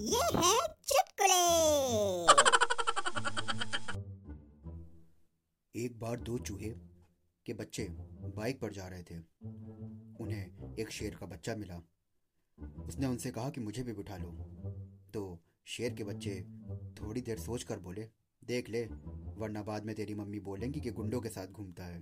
ये है चुटकुले। एक बार दो चूहे के बच्चे बाइक पर जा रहे थे। उन्हें एक शेर का बच्चा मिला। उसने उनसे कहा कि मुझे भी बिठा लो। तो शेर के बच्चे थोड़ी देर सोच कर बोले, देख ले, वरना बाद में तेरी मम्मी बोलेंगी कि गुंडों के साथ घूमता है।